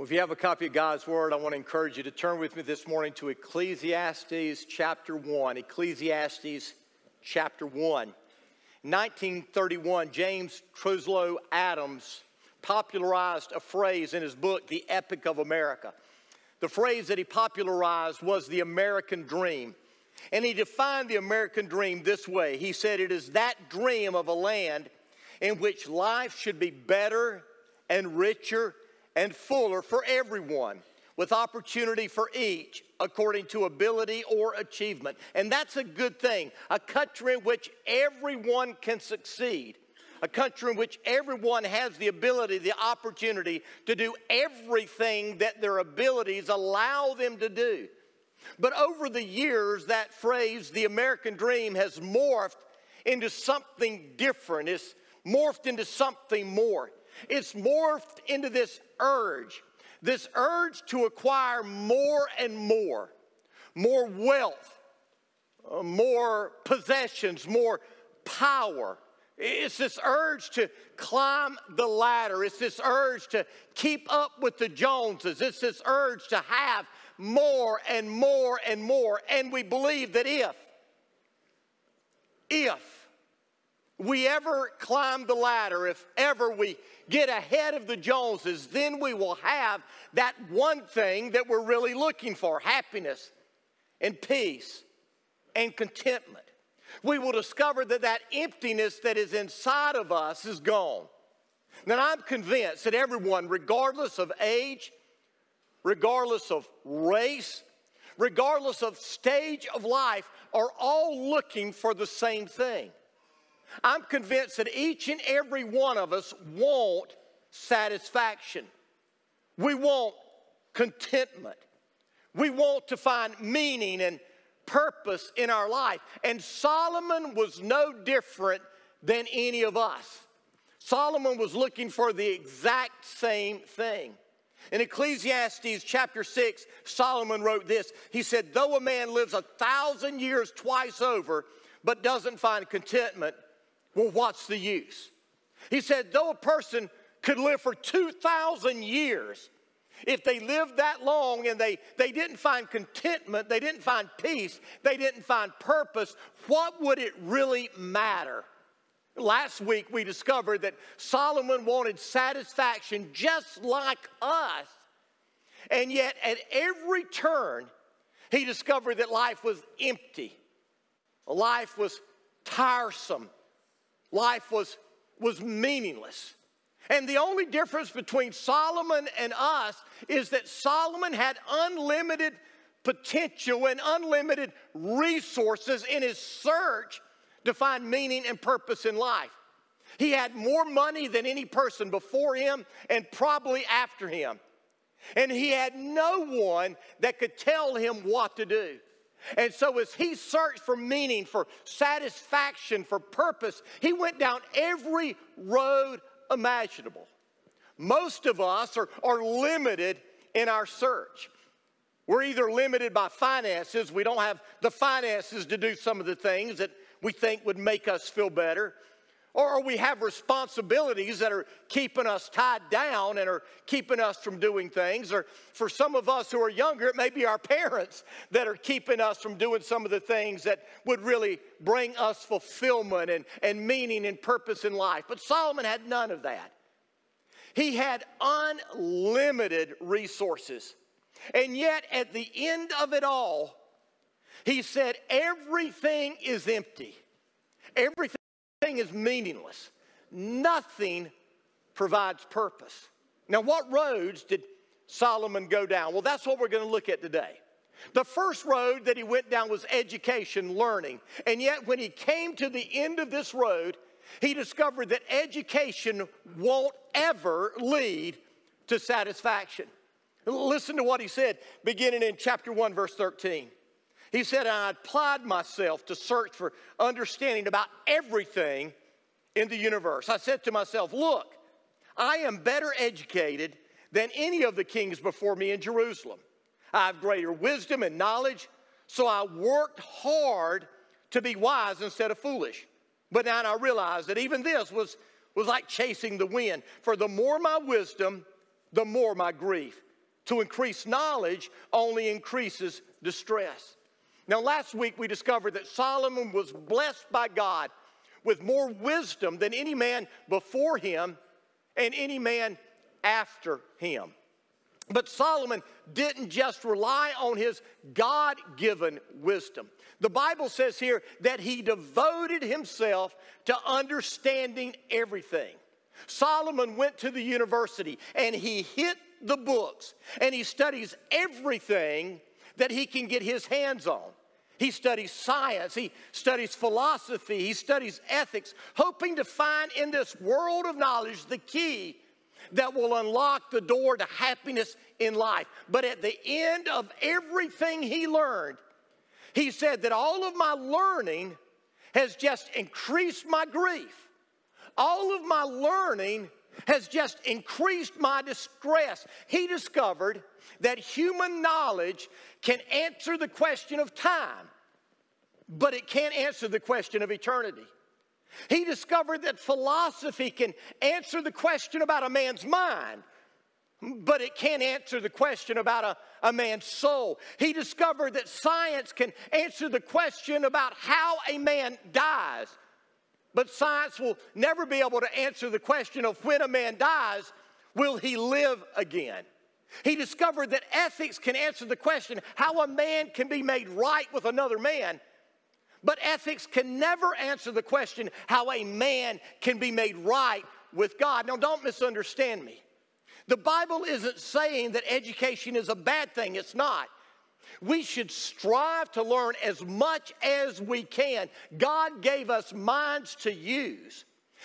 Well, if you have a copy of God's Word, I want to encourage you to turn with me this morning to Ecclesiastes chapter 1. Ecclesiastes chapter 1. 1931, James Truslow Adams popularized a phrase in his book, The Epic of America. The phrase that he popularized was the American dream. And he defined the American dream this way He said, It is that dream of a land in which life should be better and richer and fuller for everyone, with opportunity for each according to ability or achievement. And that's a good thing. A country in which everyone can succeed. A country in which everyone has the ability, the opportunity to do everything that their abilities allow them to do. But over the years, that phrase, the American dream, has morphed into something different. It's morphed into something more. It's morphed into this urge, this urge to acquire more and more, more wealth, uh, more possessions, more power. It's this urge to climb the ladder. It's this urge to keep up with the Joneses. It's this urge to have more and more and more. And we believe that if, if we ever climb the ladder, if ever we get ahead of the Joneses, then we will have that one thing that we're really looking for happiness and peace and contentment. We will discover that that emptiness that is inside of us is gone. Now, I'm convinced that everyone, regardless of age, regardless of race, regardless of stage of life, are all looking for the same thing. I'm convinced that each and every one of us want satisfaction. We want contentment. We want to find meaning and purpose in our life. And Solomon was no different than any of us. Solomon was looking for the exact same thing. In Ecclesiastes chapter 6, Solomon wrote this. He said, Though a man lives a thousand years twice over, but doesn't find contentment, well, what's the use? He said, though a person could live for 2,000 years, if they lived that long and they, they didn't find contentment, they didn't find peace, they didn't find purpose, what would it really matter? Last week we discovered that Solomon wanted satisfaction just like us. And yet, at every turn, he discovered that life was empty, life was tiresome, life was, was meaningless. And the only difference between Solomon and us is that Solomon had unlimited potential and unlimited resources in his search to find meaning and purpose in life. He had more money than any person before him and probably after him. And he had no one that could tell him what to do. And so, as he searched for meaning, for satisfaction, for purpose, he went down every road imaginable. Most of us are, are limited in our search. We're either limited by finances, we don't have the finances to do some of the things that we think would make us feel better or we have responsibilities that are keeping us tied down and are keeping us from doing things. Or for some of us who are younger, it may be our parents that are keeping us from doing some of the things that would really bring us fulfillment and, and meaning and purpose in life. But Solomon had none of that. He had unlimited resources. And yet, at the end of it all, he said, Everything is empty. Everything is meaningless. Nothing provides purpose. Now, what roads did Solomon go down? Well, that's what we're going to look at today. The first road that he went down was education, learning. And yet, when he came to the end of this road, he discovered that education won't ever lead to satisfaction. Listen to what he said, beginning in chapter 1, verse 13. He said, I applied myself to search for understanding about everything in the universe. I said to myself, Look, I am better educated than any of the kings before me in Jerusalem. I have greater wisdom and knowledge, so I worked hard to be wise instead of foolish. But now I realize that even this was, was like chasing the wind. For the more my wisdom, the more my grief. to increase knowledge only increases distress. Now, last week we discovered that Solomon was blessed by God with more wisdom than any man before him and any man after him. But Solomon didn't just rely on his God given wisdom. The Bible says here that he devoted himself to understanding everything. Solomon went to the university and he hit the books and he studies everything that he can get his hands on. He studies science, he studies philosophy, he studies ethics, hoping to find in this world of knowledge the key that will unlock the door to happiness in life. But at the end of everything he learned, he said that all of my learning has just increased my grief. All of my learning has just increased my distress. He discovered that human knowledge can answer the question of time, but it can't answer the question of eternity. He discovered that philosophy can answer the question about a man's mind, but it can't answer the question about a, a man's soul. He discovered that science can answer the question about how a man dies, but science will never be able to answer the question of when a man dies, will he live again? He discovered that ethics can answer the question how a man can be made right with another man, but ethics can never answer the question how a man can be made right with God. Now, don't misunderstand me. The Bible isn't saying that education is a bad thing, it's not. We should strive to learn as much as we can. God gave us minds to use.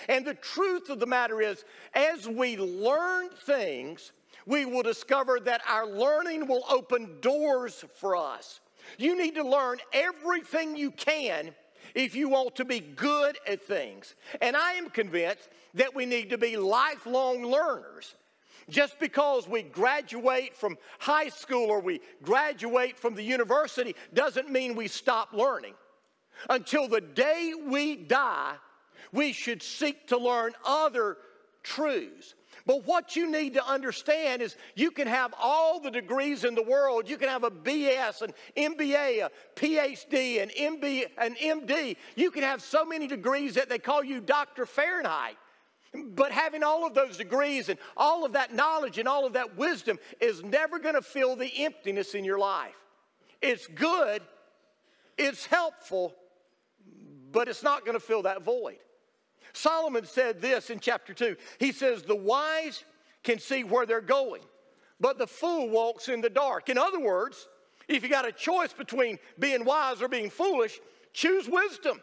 And the truth of the matter is, as we learn things, we will discover that our learning will open doors for us. You need to learn everything you can if you want to be good at things. And I am convinced that we need to be lifelong learners. Just because we graduate from high school or we graduate from the university doesn't mean we stop learning. Until the day we die, we should seek to learn other truths. But what you need to understand is you can have all the degrees in the world. You can have a BS, an MBA, a PhD, an MB, an MD. You can have so many degrees that they call you Dr. Fahrenheit. But having all of those degrees and all of that knowledge and all of that wisdom is never going to fill the emptiness in your life. It's good, it's helpful, but it's not going to fill that void. Solomon said this in chapter 2. He says, The wise can see where they're going, but the fool walks in the dark. In other words, if you got a choice between being wise or being foolish, choose wisdom.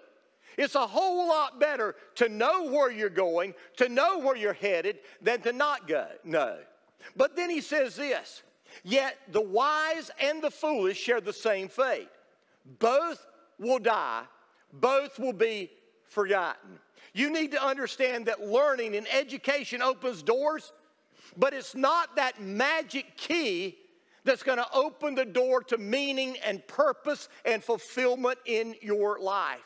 It's a whole lot better to know where you're going, to know where you're headed, than to not go. No. But then he says this Yet the wise and the foolish share the same fate. Both will die, both will be forgotten. You need to understand that learning and education opens doors, but it's not that magic key that's going to open the door to meaning and purpose and fulfillment in your life.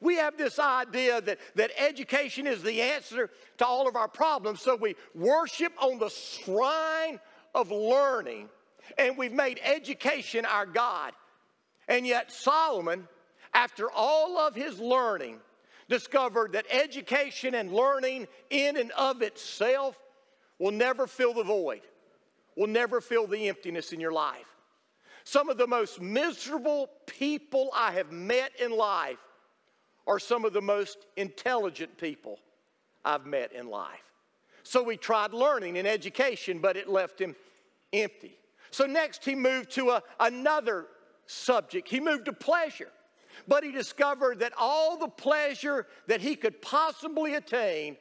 We have this idea that, that education is the answer to all of our problems, so we worship on the shrine of learning, and we've made education our God. And yet, Solomon, after all of his learning, discovered that education and learning in and of itself will never fill the void, will never fill the emptiness in your life. Some of the most miserable people I have met in life are some of the most intelligent people I've met in life. So he tried learning and education, but it left him empty. So next he moved to a, another subject. He moved to pleasure. But he discovered that all the pleasure that he could possibly attain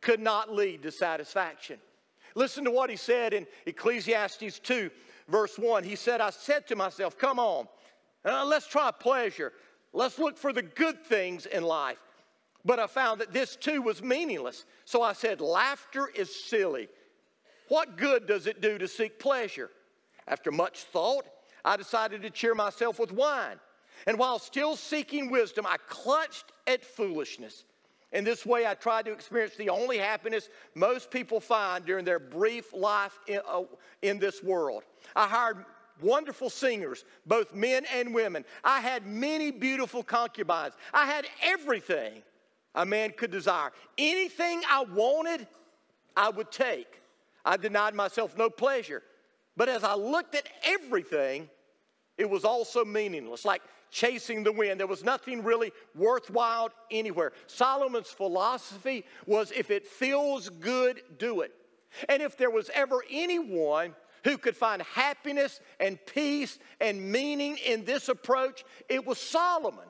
could not lead to satisfaction. Listen to what he said in Ecclesiastes 2, verse 1. He said, I said to myself, Come on, uh, let's try pleasure. Let's look for the good things in life. But I found that this too was meaningless. So I said, Laughter is silly. What good does it do to seek pleasure? After much thought, I decided to cheer myself with wine. And while still seeking wisdom, I clutched at foolishness In this way, I tried to experience the only happiness most people find during their brief life in, uh, in this world. I hired wonderful singers, both men and women. I had many beautiful concubines. I had everything a man could desire. Anything I wanted, I would take. I denied myself no pleasure. But as I looked at everything, it was also meaningless, like chasing the wind. There was nothing really worthwhile anywhere. Solomon's philosophy was if it feels good, do it. And if there was ever anyone who could find happiness and peace and meaning in this approach, it was Solomon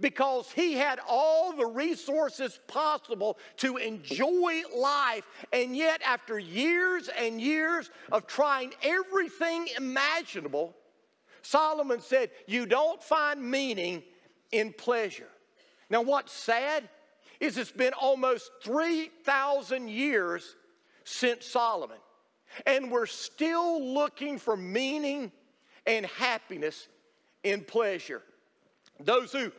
because he had all the resources possible to enjoy life. And yet, after years and years of trying everything imaginable, Solomon said, You don't find meaning in pleasure. Now, what's sad is it's been almost 3,000 years since Solomon, and we're still looking for meaning and happiness in pleasure. Those who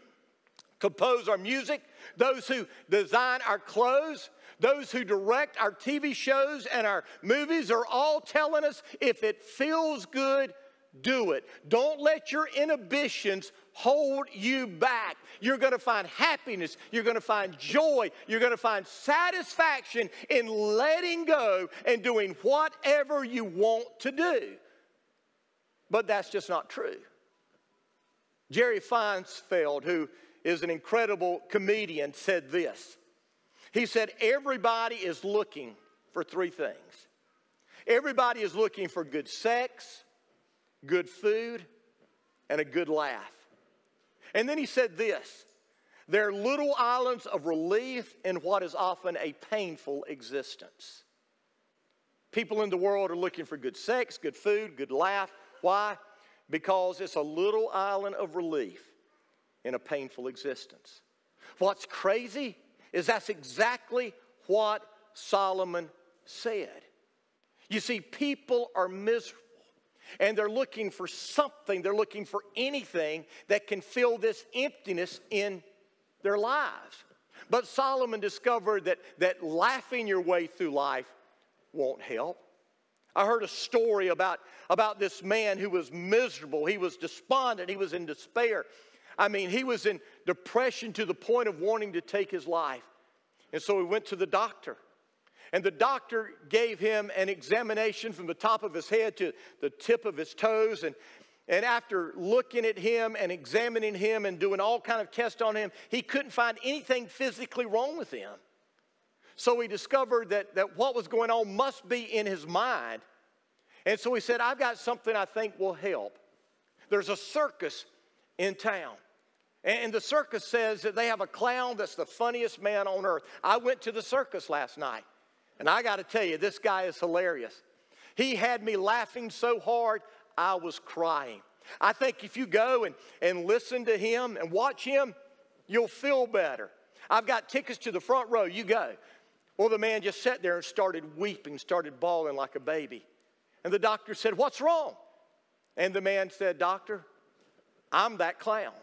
compose our music, those who design our clothes, those who direct our TV shows and our movies are all telling us if it feels good, do it. Don't let your inhibitions hold you back. You're going to find happiness, you're going to find joy, you're going to find satisfaction in letting go and doing whatever you want to do. But that's just not true. Jerry Seinfeld, who is an incredible comedian, said this. He said, Everybody is looking for three things. Everybody is looking for good sex, good food, and a good laugh. And then he said this there are little islands of relief in what is often a painful existence. People in the world are looking for good sex, good food, good laugh. Why? Because it's a little island of relief in a painful existence. What's crazy is that's exactly what Solomon said. You see, people are miserable and they're looking for something, they're looking for anything that can fill this emptiness in their lives. But Solomon discovered that, that laughing your way through life won't help. I heard a story about, about this man who was miserable. He was despondent. He was in despair. I mean, he was in depression to the point of wanting to take his life. And so he went to the doctor. And the doctor gave him an examination from the top of his head to the tip of his toes. And, and after looking at him and examining him and doing all kind of tests on him, he couldn't find anything physically wrong with him. So he discovered that, that what was going on must be in his mind. And so he said, I've got something I think will help. There's a circus in town. And the circus says that they have a clown that's the funniest man on earth. I went to the circus last night. And I got to tell you, this guy is hilarious. He had me laughing so hard, I was crying. I think if you go and, and listen to him and watch him, you'll feel better. I've got tickets to the front row. You go. Well, the man just sat there and started weeping, started bawling like a baby. And the doctor said, What's wrong? And the man said, Doctor, I'm that clown.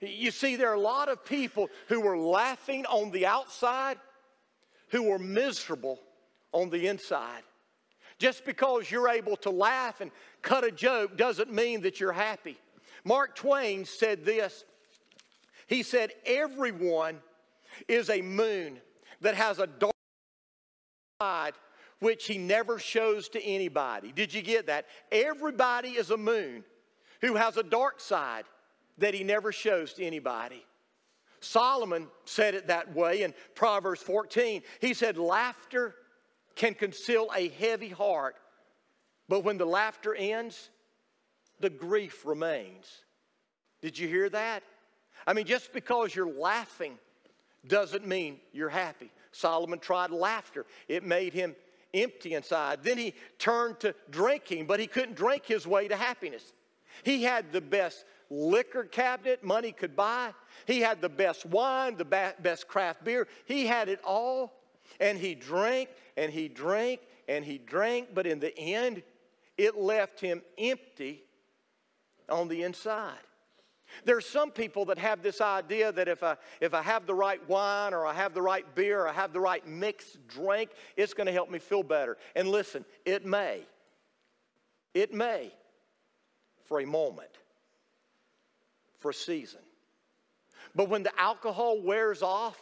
You see, there are a lot of people who were laughing on the outside who are miserable on the inside. Just because you're able to laugh and cut a joke doesn't mean that you're happy. Mark Twain said this He said, Everyone is a moon that has a dark side which he never shows to anybody. Did you get that? Everybody is a moon who has a dark side that he never shows to anybody. Solomon said it that way in Proverbs 14. He said, Laughter can conceal a heavy heart, but when the laughter ends, the grief remains. Did you hear that? I mean, just because you're laughing doesn't mean you're happy. Solomon tried laughter, it made him empty inside. Then he turned to drinking, but he couldn't drink his way to happiness. He had the best liquor cabinet money could buy. He had the best wine, the best craft beer. He had it all. And he drank and he drank and he drank, but in the end, it left him empty on the inside. There are some people that have this idea that if I, if I have the right wine or I have the right beer or I have the right mixed drink, it's going to help me feel better. And listen, it may. It may for a moment, for a season. But when the alcohol wears off,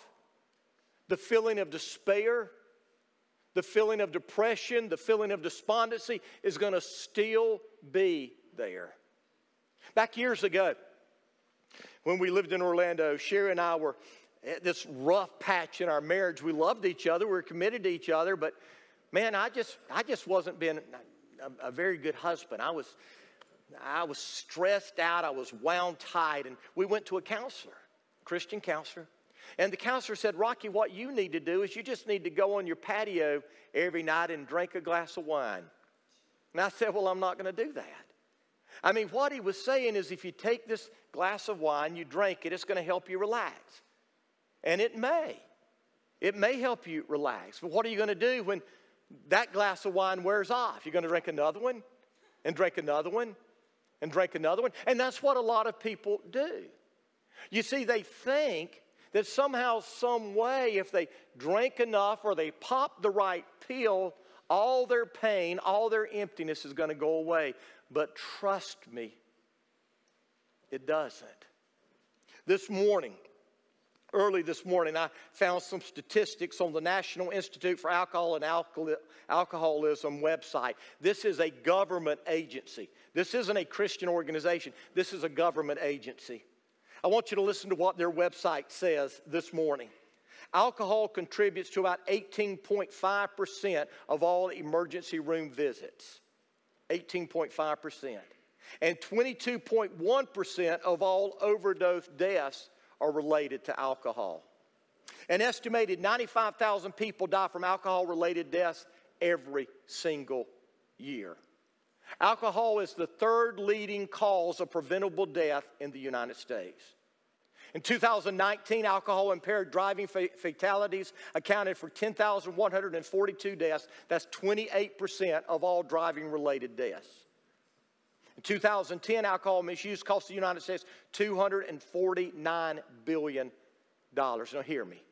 the feeling of despair, the feeling of depression, the feeling of despondency is going to still be there. Back years ago, when we lived in Orlando, Sherry and I were at this rough patch in our marriage. We loved each other, we were committed to each other, but man, I just, I just wasn't being a, a very good husband. I was, I was stressed out, I was wound tight, and we went to a counselor, Christian counselor. And the counselor said, Rocky, what you need to do is you just need to go on your patio every night and drink a glass of wine. And I said, Well, I'm not going to do that. I mean, what he was saying is if you take this glass of wine, you drink it, it's going to help you relax. And it may. It may help you relax. But what are you going to do when that glass of wine wears off? You're going to drink another one and drink another one and drink another one. And that's what a lot of people do. You see, they think that somehow, some way, if they drink enough or they pop the right pill, all their pain, all their emptiness is going to go away. But trust me, it doesn't. This morning, early this morning, I found some statistics on the National Institute for Alcohol and Alcoholism website. This is a government agency. This isn't a Christian organization, this is a government agency. I want you to listen to what their website says this morning. Alcohol contributes to about 18.5% of all emergency room visits. 18.5%. And 22.1% of all overdose deaths are related to alcohol. An estimated 95,000 people die from alcohol related deaths every single year. Alcohol is the third leading cause of preventable death in the United States. In 2019, alcohol impaired driving fatalities accounted for 10,142 deaths. That's 28% of all driving related deaths. In 2010, alcohol misuse cost the United States $249 billion. Now, hear me.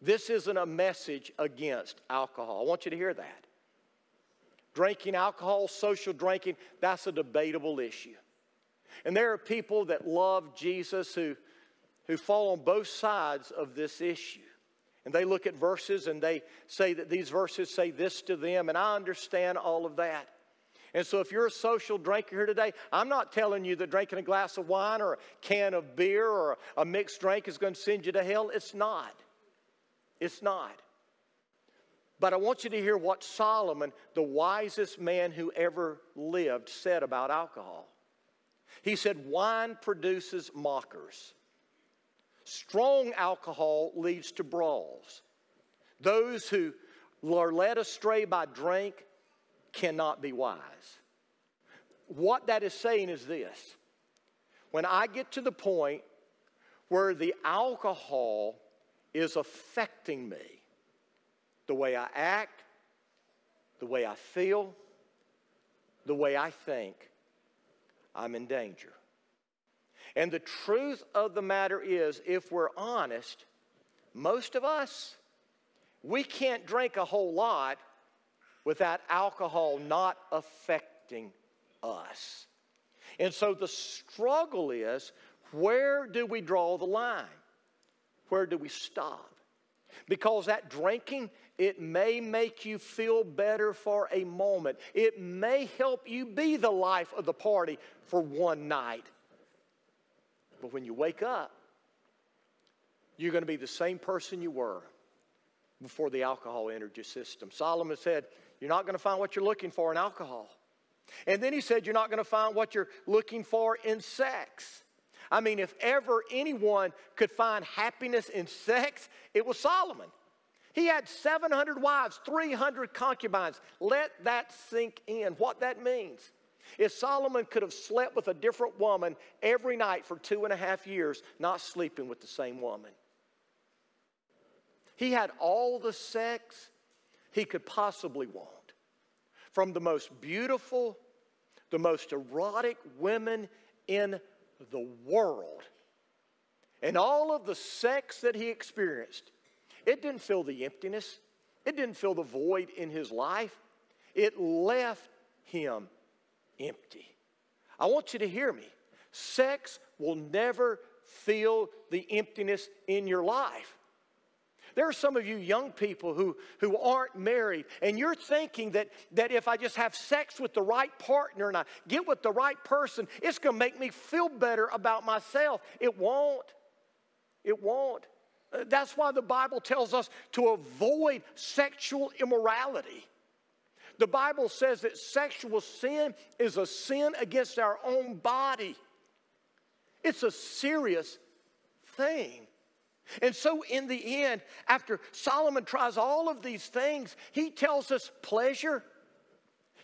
This isn't a message against alcohol. I want you to hear that. Drinking alcohol, social drinking, that's a debatable issue. And there are people that love Jesus who, who fall on both sides of this issue. And they look at verses and they say that these verses say this to them, and I understand all of that. And so, if you're a social drinker here today, I'm not telling you that drinking a glass of wine or a can of beer or a mixed drink is going to send you to hell. It's not. It's not. But I want you to hear what Solomon, the wisest man who ever lived, said about alcohol. He said, Wine produces mockers. Strong alcohol leads to brawls. Those who are led astray by drink cannot be wise. What that is saying is this when I get to the point where the alcohol is affecting me, the way I act, the way I feel, the way I think, I'm in danger. And the truth of the matter is, if we're honest, most of us, we can't drink a whole lot without alcohol not affecting us. And so the struggle is where do we draw the line? Where do we stop? Because that drinking, it may make you feel better for a moment. It may help you be the life of the party for one night. But when you wake up, you're going to be the same person you were before the alcohol entered your system. Solomon said, you're not going to find what you're looking for in alcohol. And then he said, You're not going to find what you're looking for in sex. I mean, if ever anyone could find happiness in sex, it was Solomon. He had 700 wives, 300 concubines. Let that sink in, what that means. If Solomon could have slept with a different woman every night for two and a half years, not sleeping with the same woman, he had all the sex he could possibly want. From the most beautiful, the most erotic women in the world. And all of the sex that he experienced, it didn't fill the emptiness, it didn't fill the void in his life. It left him empty. I want you to hear me. Sex will never fill the emptiness in your life. There are some of you young people who, who aren't married, and you're thinking that, that if I just have sex with the right partner and I get with the right person, it's going to make me feel better about myself. It won't. It won't. Uh, that's why the Bible tells us to avoid sexual immorality. The Bible says that sexual sin is a sin against our own body. It's a serious thing. And so, in the end, after Solomon tries all of these things, he tells us pleasure.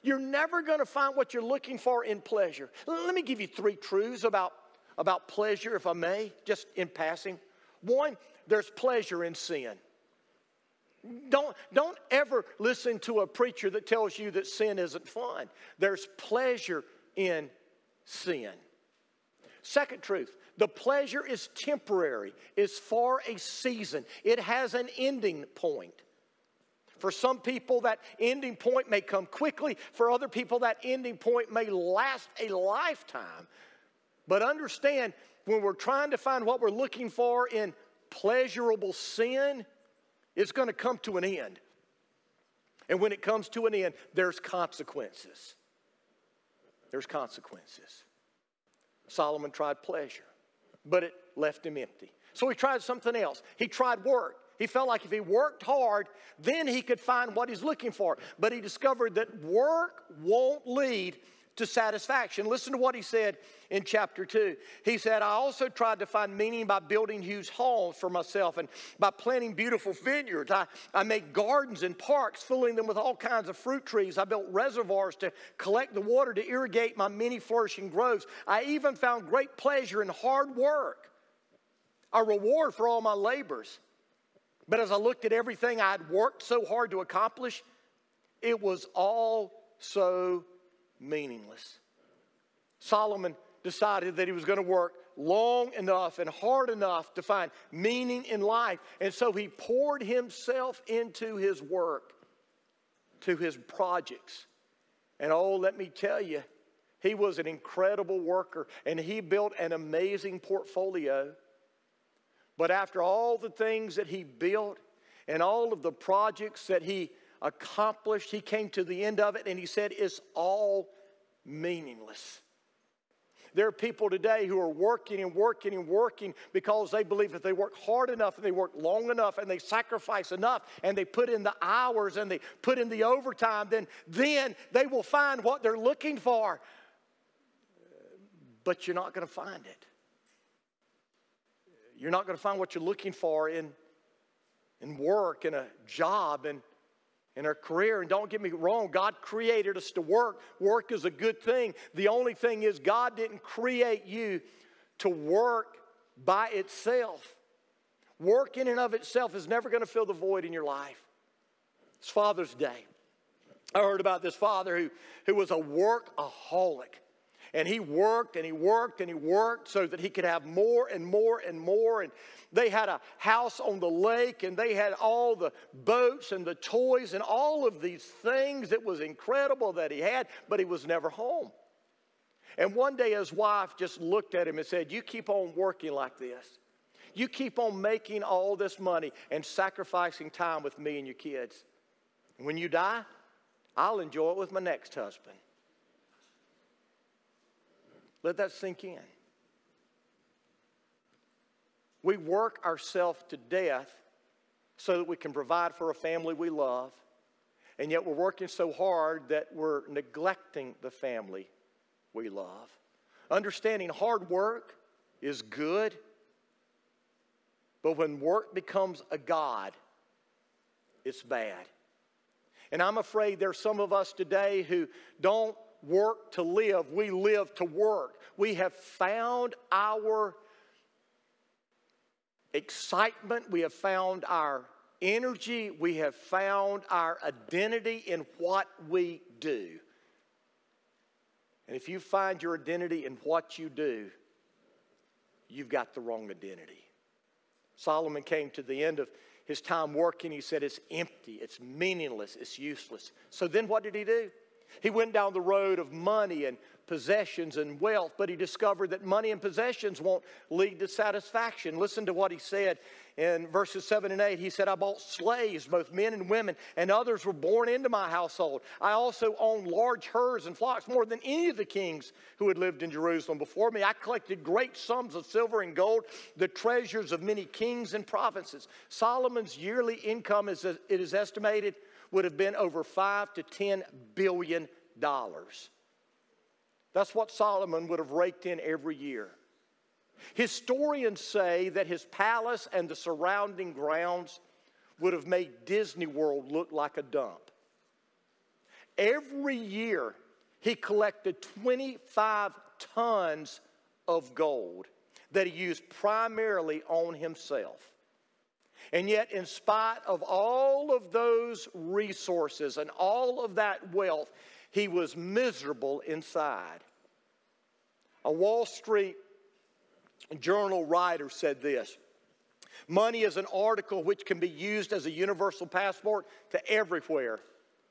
You're never going to find what you're looking for in pleasure. Let me give you three truths about, about pleasure, if I may, just in passing. One, there's pleasure in sin. Don't, don't ever listen to a preacher that tells you that sin isn't fun. There's pleasure in sin. Second truth, the pleasure is temporary, is for a season, it has an ending point. For some people, that ending point may come quickly. For other people, that ending point may last a lifetime. But understand, when we're trying to find what we're looking for in pleasurable sin, it's going to come to an end. And when it comes to an end, there's consequences. There's consequences. Solomon tried pleasure but it left him empty. So he tried something else. He tried work. He felt like if he worked hard, then he could find what he's looking for. But he discovered that work won't lead to satisfaction. Listen to what he said in chapter 2. He said, I also tried to find meaning by building huge homes for myself and by planting beautiful vineyards. I, I made gardens and parks, filling them with all kinds of fruit trees. I built reservoirs to collect the water to irrigate my many flourishing groves. I even found great pleasure in hard work, a reward for all my labors. But as I looked at everything I had worked so hard to accomplish, it was all so meaningless. Solomon decided that he was going to work long enough and hard enough to find meaning in life. And so he poured himself into his work, to his projects. And oh, let me tell you, he was an incredible worker and he built an amazing portfolio. But after all the things that he built and all of the projects that he accomplished, he came to the end of it and he said, It's all meaningless. There are people today who are working and working and working because they believe if they work hard enough and they work long enough and they sacrifice enough and they put in the hours and they put in the overtime, then, then they will find what they're looking for. But you're not going to find it. You're not going to find what you're looking for in, in work, in a job, and in our career. And don't get me wrong, God created us to work. Work is a good thing. The only thing is, God didn't create you to work by itself. Work in and of itself is never going to fill the void in your life. It's Father's Day. I heard about this father who, who was a workaholic. And he worked and he worked and he worked so that he could have more and more and more. And they had a house on the lake and they had all the boats and the toys and all of these things. It was incredible that he had, but he was never home. And one day his wife just looked at him and said, You keep on working like this. You keep on making all this money and sacrificing time with me and your kids. When you die, I'll enjoy it with my next husband. Let that sink in. We work ourselves to death so that we can provide for a family we love, and yet we're working so hard that we're neglecting the family we love. Understanding hard work is good, but when work becomes a God, it's bad. And I'm afraid there's some of us today who don't work to live, we live to work. We have found our excitement, we have found our energy, we have found our identity in what we do. And if you find your identity in what you do, you've got the wrong identity. Solomon came to the end of his time working. He said, It's empty, it's meaningless, it's useless. So then what did he do? He went down the road of money and possessions and wealth, but he discovered that money and possessions won't lead to satisfaction. Listen to what he said in verses 7 and 8. He said, I bought slaves, both men and women, and others were born into my household. I also owned large herds and flocks, more than any of the kings who had lived in Jerusalem before me. I collected great sums of silver and gold, the treasures of many kings and provinces. Solomon's yearly income, is, it is estimated, would have been over five to ten billion dollars. That's what Solomon would have raked in every year. Historians say that his palace and the surrounding grounds would have made Disney World look like a dump. Every year, he collected 25 tons of gold that he used primarily on himself. And yet, in spite of all of those resources and all of that wealth, he was miserable inside. A Wall Street Journal writer said this Money is an article which can be used as a universal passport to everywhere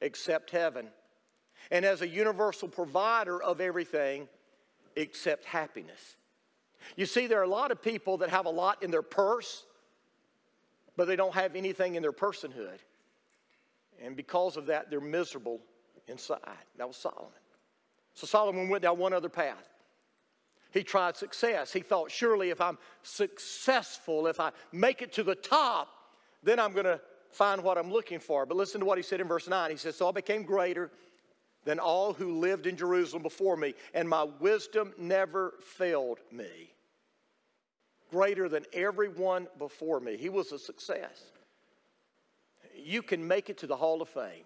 except heaven, and as a universal provider of everything except happiness. You see, there are a lot of people that have a lot in their purse, but they don't have anything in their personhood. And because of that, they're miserable inside. That was Solomon. So Solomon went down one other path. He tried success. He thought, surely if I'm successful, if I make it to the top, then I'm going to find what I'm looking for. But listen to what he said in verse 9. He says, So I became greater than all who lived in Jerusalem before me, and my wisdom never failed me. Greater than everyone before me. He was a success. You can make it to the Hall of Fame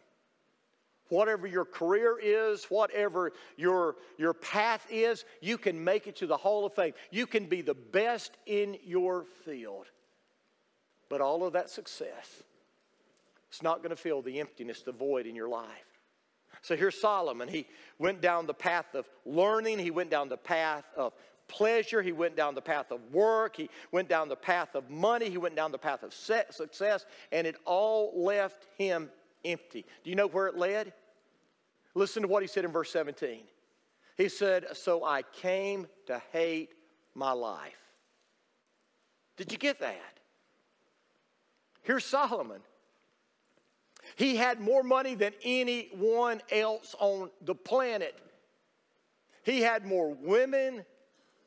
whatever your career is, whatever your, your path is, you can make it to the Hall of Fame. You can be the best in your field. But all of that success, it's not going to fill the emptiness, the void in your life. So here's Solomon. He went down the path of learning, he went down the path of pleasure, he went down the path of work, he went down the path of money, he went down the path of success, and it all left him empty. Do you know where it led? Listen to what he said in verse 17. He said, So I came to hate my life. Did you get that? Here's Solomon. He had more money than anyone else on the planet. He had more women,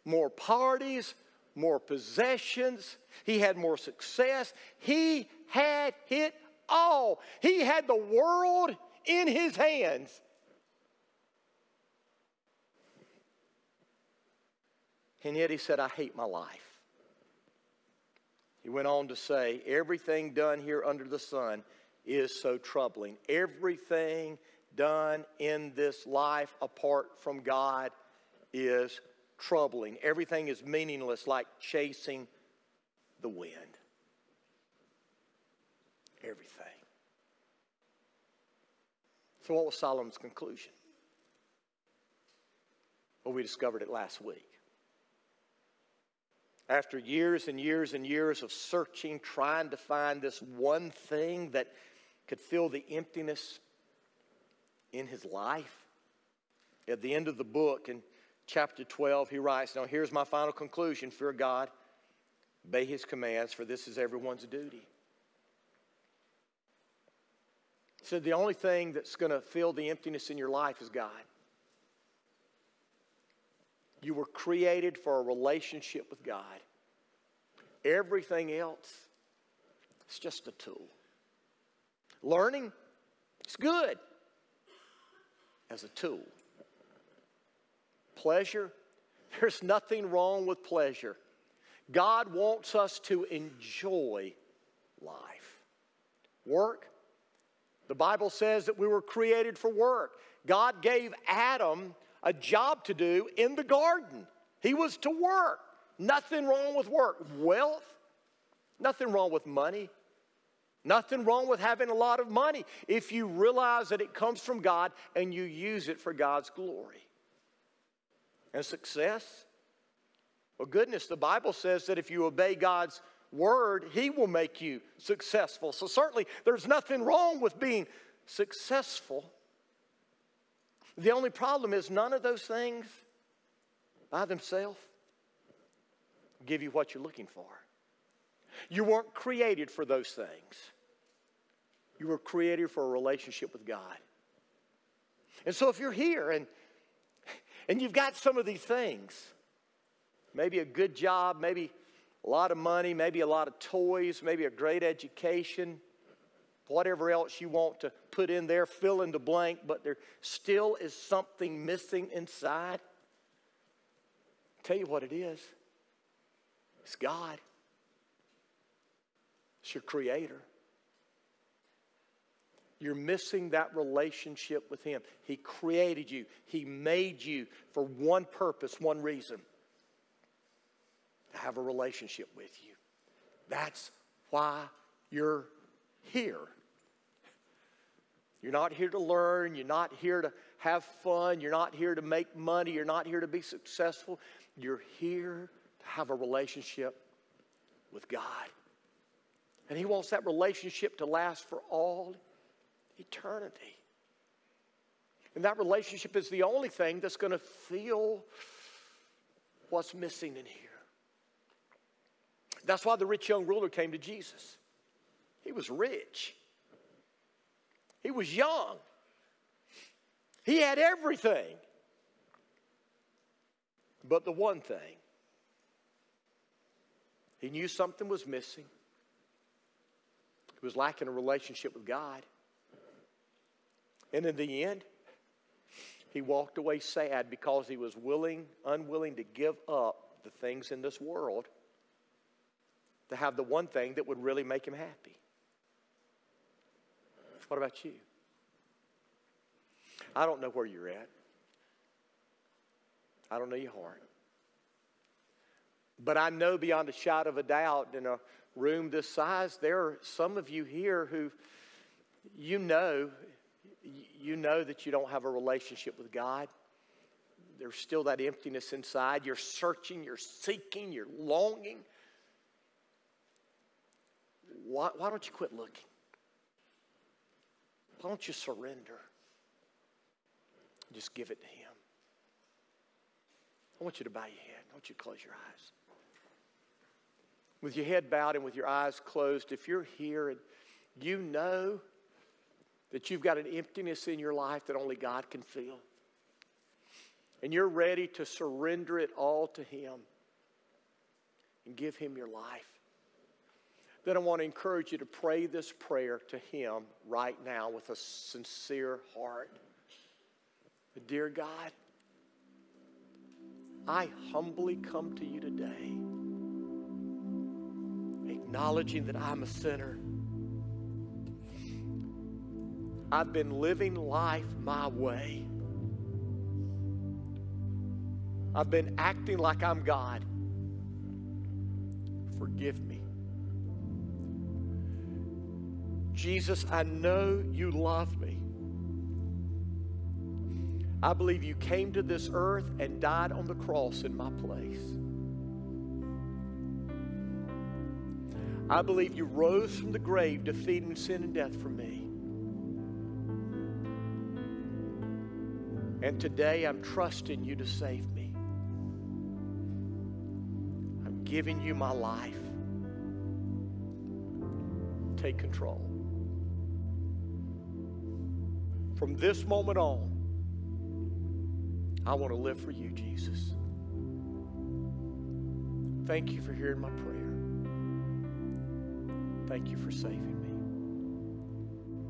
more parties, more possessions. He had more success. He had it all. He had the world in his hands. And yet he said, I hate my life. He went on to say, Everything done here under the sun is so troubling. Everything done in this life apart from God is troubling. Everything is meaningless, like chasing the wind. Everything. So, what was Solomon's conclusion? Well, we discovered it last week. After years and years and years of searching, trying to find this one thing that could fill the emptiness in his life, at the end of the book, in chapter 12, he writes, Now here's my final conclusion fear God, obey his commands, for this is everyone's duty. He said, The only thing that's going to fill the emptiness in your life is God. You were created for a relationship with God. Everything else is just a tool. Learning, it's good as a tool. Pleasure, there's nothing wrong with pleasure. God wants us to enjoy life. Work, the Bible says that we were created for work. God gave Adam a job to do in the garden. He was to work. Nothing wrong with work. Wealth, nothing wrong with money. Nothing wrong with having a lot of money if you realize that it comes from God and you use it for God's glory. And success, Well, goodness, the Bible says that if you obey God's word, He will make you successful. So, certainly, there's nothing wrong with being successful. The only problem is none of those things by themselves give you what you're looking for. You weren't created for those things. You were created for a relationship with God. And so if you're here and, and you've got some of these things, maybe a good job, maybe a lot of money, maybe a lot of toys, maybe a great education, whatever else you want to put in there, fill in the blank, but there still is something missing inside. I'll tell you what it is it's God, it's your Creator. You're missing that relationship with Him. He created you, He made you for one purpose, one reason to have a relationship with you. That's why you're here. You're not here to learn, you're not here to have fun, you're not here to make money, you're not here to be successful. You're here to have a relationship with God. And He wants that relationship to last for all eternity. And that relationship is the only thing that's going to feel what's missing in here. That's why the rich young ruler came to Jesus. He was rich, he was young, he had everything. But the one thing, he knew something was missing. He was lacking a relationship with God. And in the end, he walked away sad because he was willing, unwilling to give up the things in this world to have the one thing that would really make him happy. What about you? I don't know where you're at. I don't know your heart. But I know beyond a shadow of a doubt in a room this size, there are some of you here who you know you know that you don't have a relationship with God. There's still that emptiness inside. You're searching, you're seeking, you're longing. Why, why don't you quit looking? Why don't you surrender? Just give it to Him. I want you to bow your head. I want you to close your eyes. With your head bowed and with your eyes closed, if you're here and you know that you've got an emptiness in your life that only God can fill. And you're ready to surrender it all to Him and give Him your life. Then I want to encourage you to pray this prayer to Him right now with a sincere heart. Dear God, I humbly come to you today, acknowledging that I'm a sinner I've been living life my way. I've been acting like I'm God. Forgive me. Jesus, I know you love me. I believe you came to this earth and died on the cross in my place. I believe you rose from the grave, defeating sin and death for me. And today I'm trusting you to save me. I'm giving you my life. Take control. From this moment on, I want to live for you, Jesus. Thank you for hearing my prayer. Thank you for saving me.